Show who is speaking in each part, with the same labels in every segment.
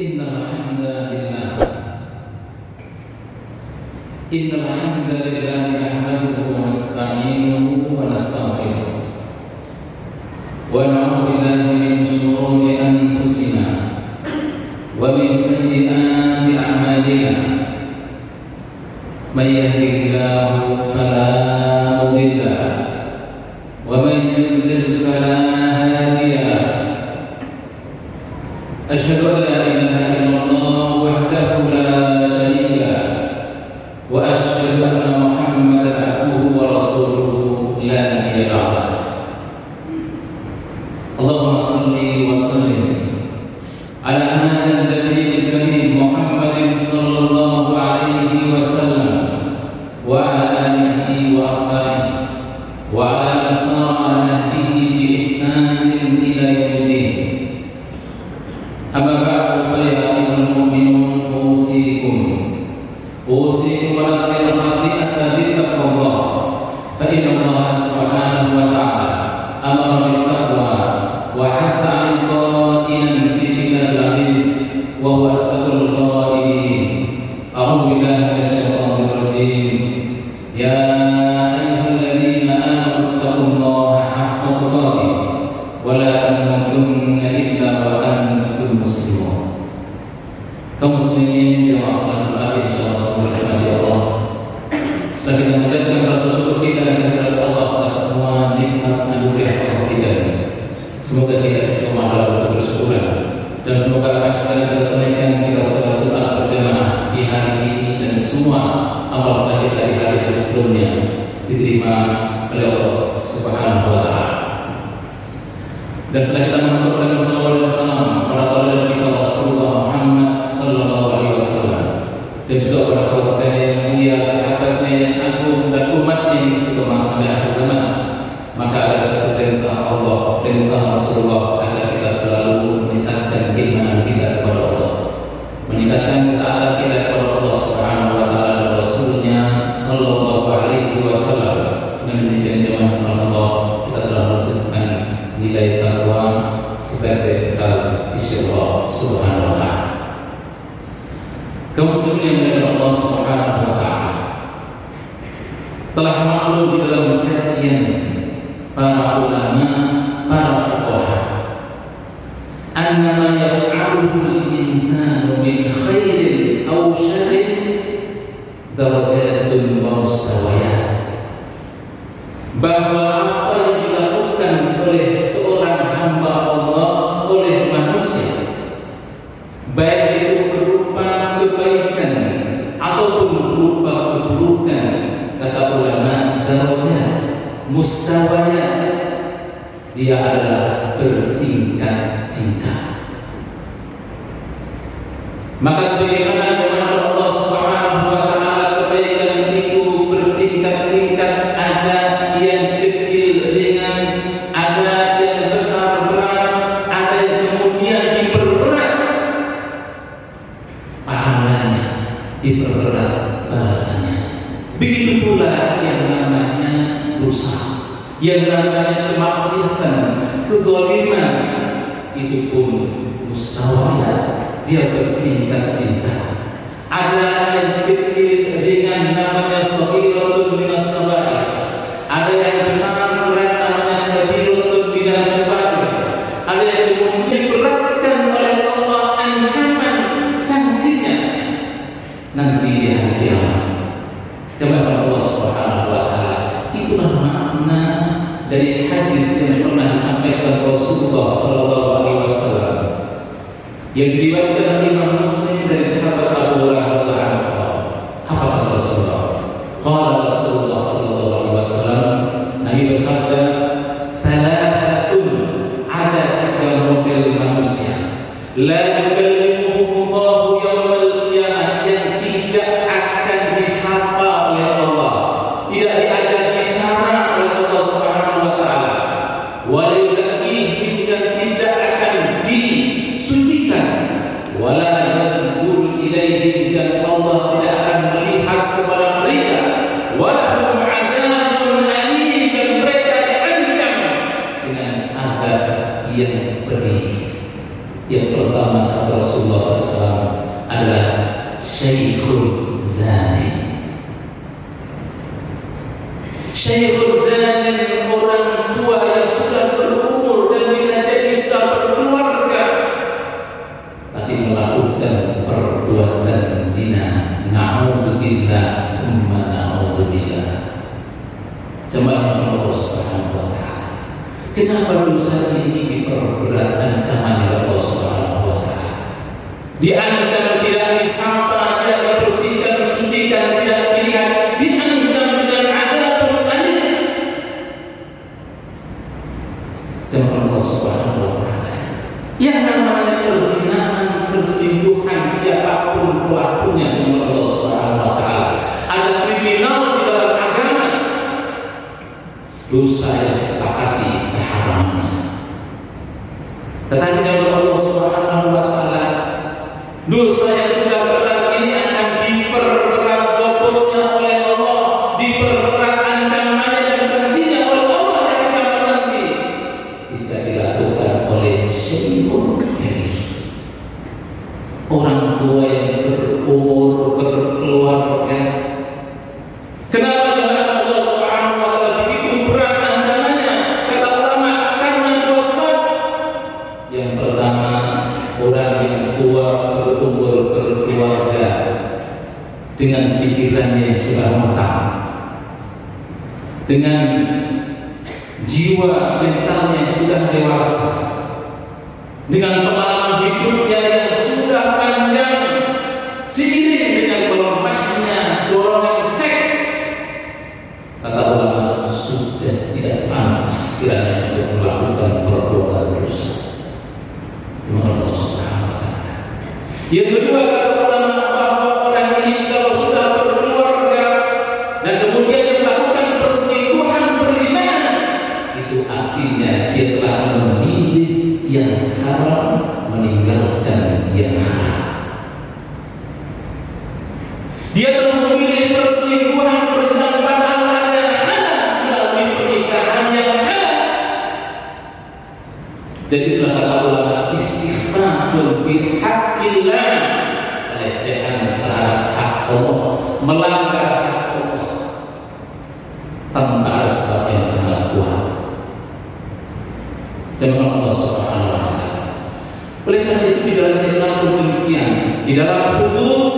Speaker 1: إن الحمد لله. إن الحمد لله نحمده ونستعينه ونستغفره. ونعوذ بالله ilaha illallah الغائبين أعوذ بالله من Dan setelah kita mengatur telah maklum di dalam kajian para ulama, para fuqaha. Annama yaf'aluhu al-insanu min khair adalah bertingkat cinta. Maka sebagaimana لا يكلف شيخ زان They will do a di dalam tubuh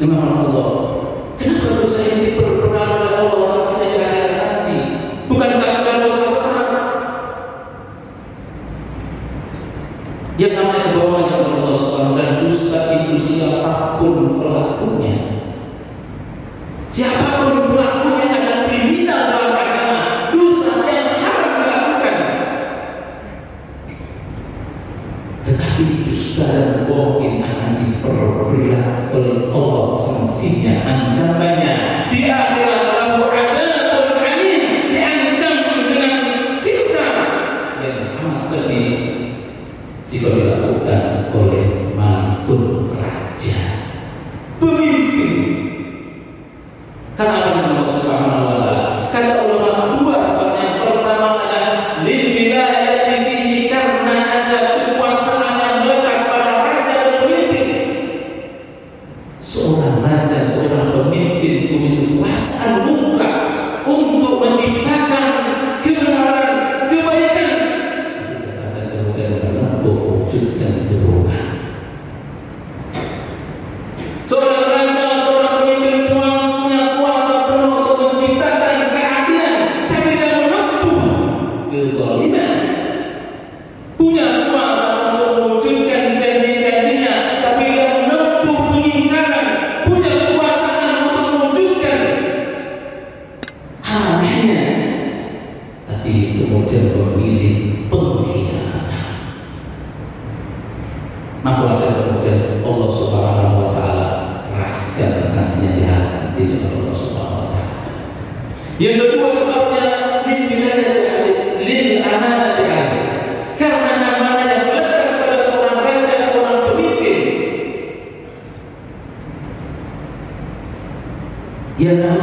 Speaker 1: Jemaah Allah, kenapa dosa ini berpengaruh jika dilakukan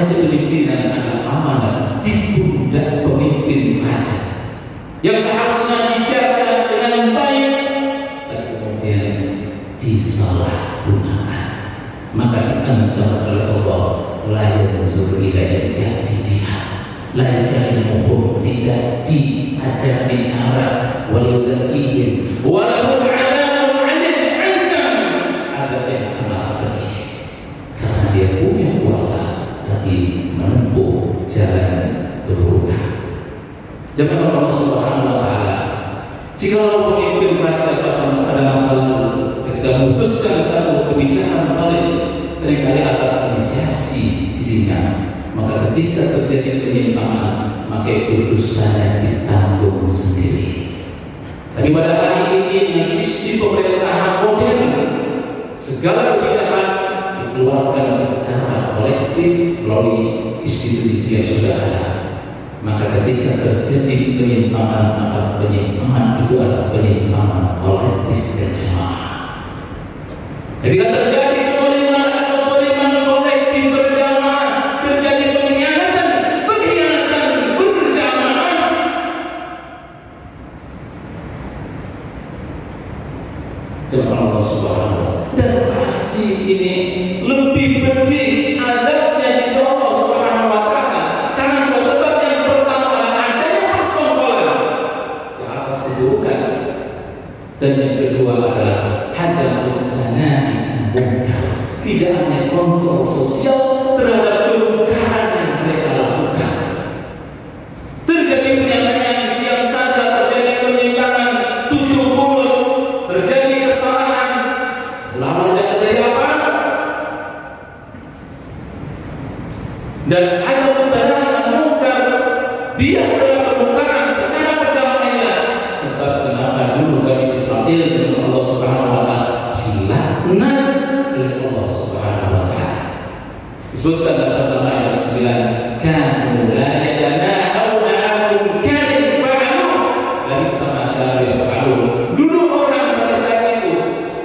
Speaker 1: kepemimpinan adalah amanah di pundak pemimpin raja. Yang seharusnya dijaga dengan baik dan kemudian disalahgunakan. Maka diancam oleh Allah layak suruh ilayah yang dilihat layan ilmu tidak diajari cara walau zakihim walau jalan keburukan. Jangan Allah Subhanahu wa Ta'ala. Jika pemimpin raja pasang pada masa lalu, kita memutuskan satu kebijakan polis sering kali atas inisiasi dirinya, maka ketika terjadi penyimpangan, maka itu dosanya ditanggung sendiri. Tapi pada hari ini dengan sistem pemerintahan modern, segala kebijakan dikeluarkan secara kolektif melalui institusi yang sudah ada. Maka ketika terjadi penyimpangan, maka penyimpangan itu adalah penyimpangan kolektif dan jemaah. Ketika terjadi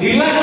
Speaker 1: hilang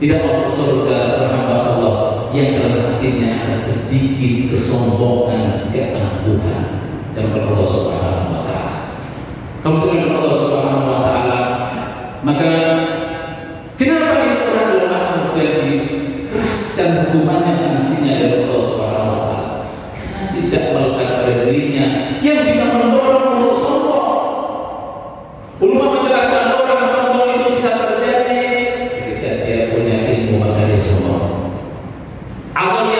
Speaker 1: Tidak masuk surga hamba Allah yang dalam hatinya ada sedikit kesombongan keangkuhan. Jangan Allah Subhanahu wa taala. Kamu sudah I want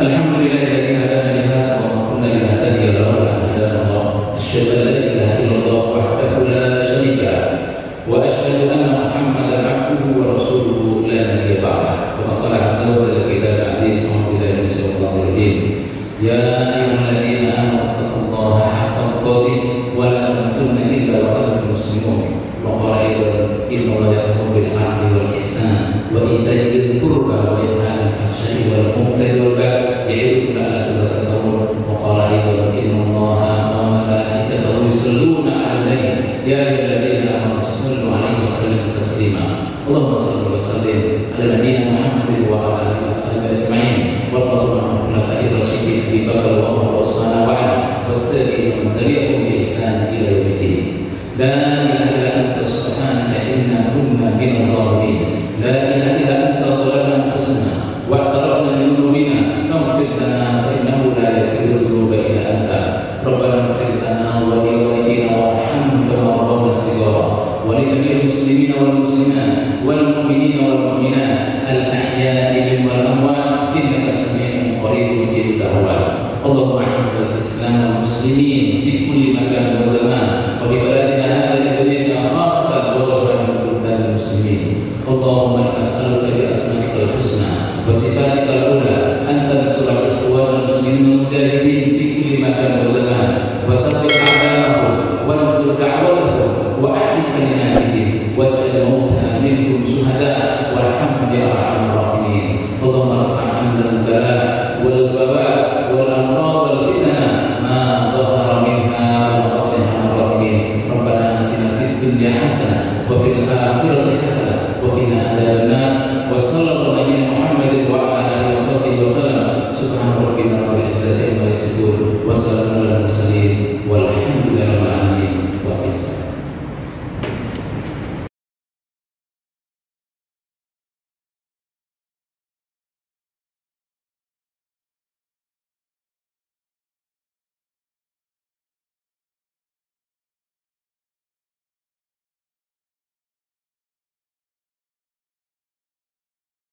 Speaker 1: الحمد لله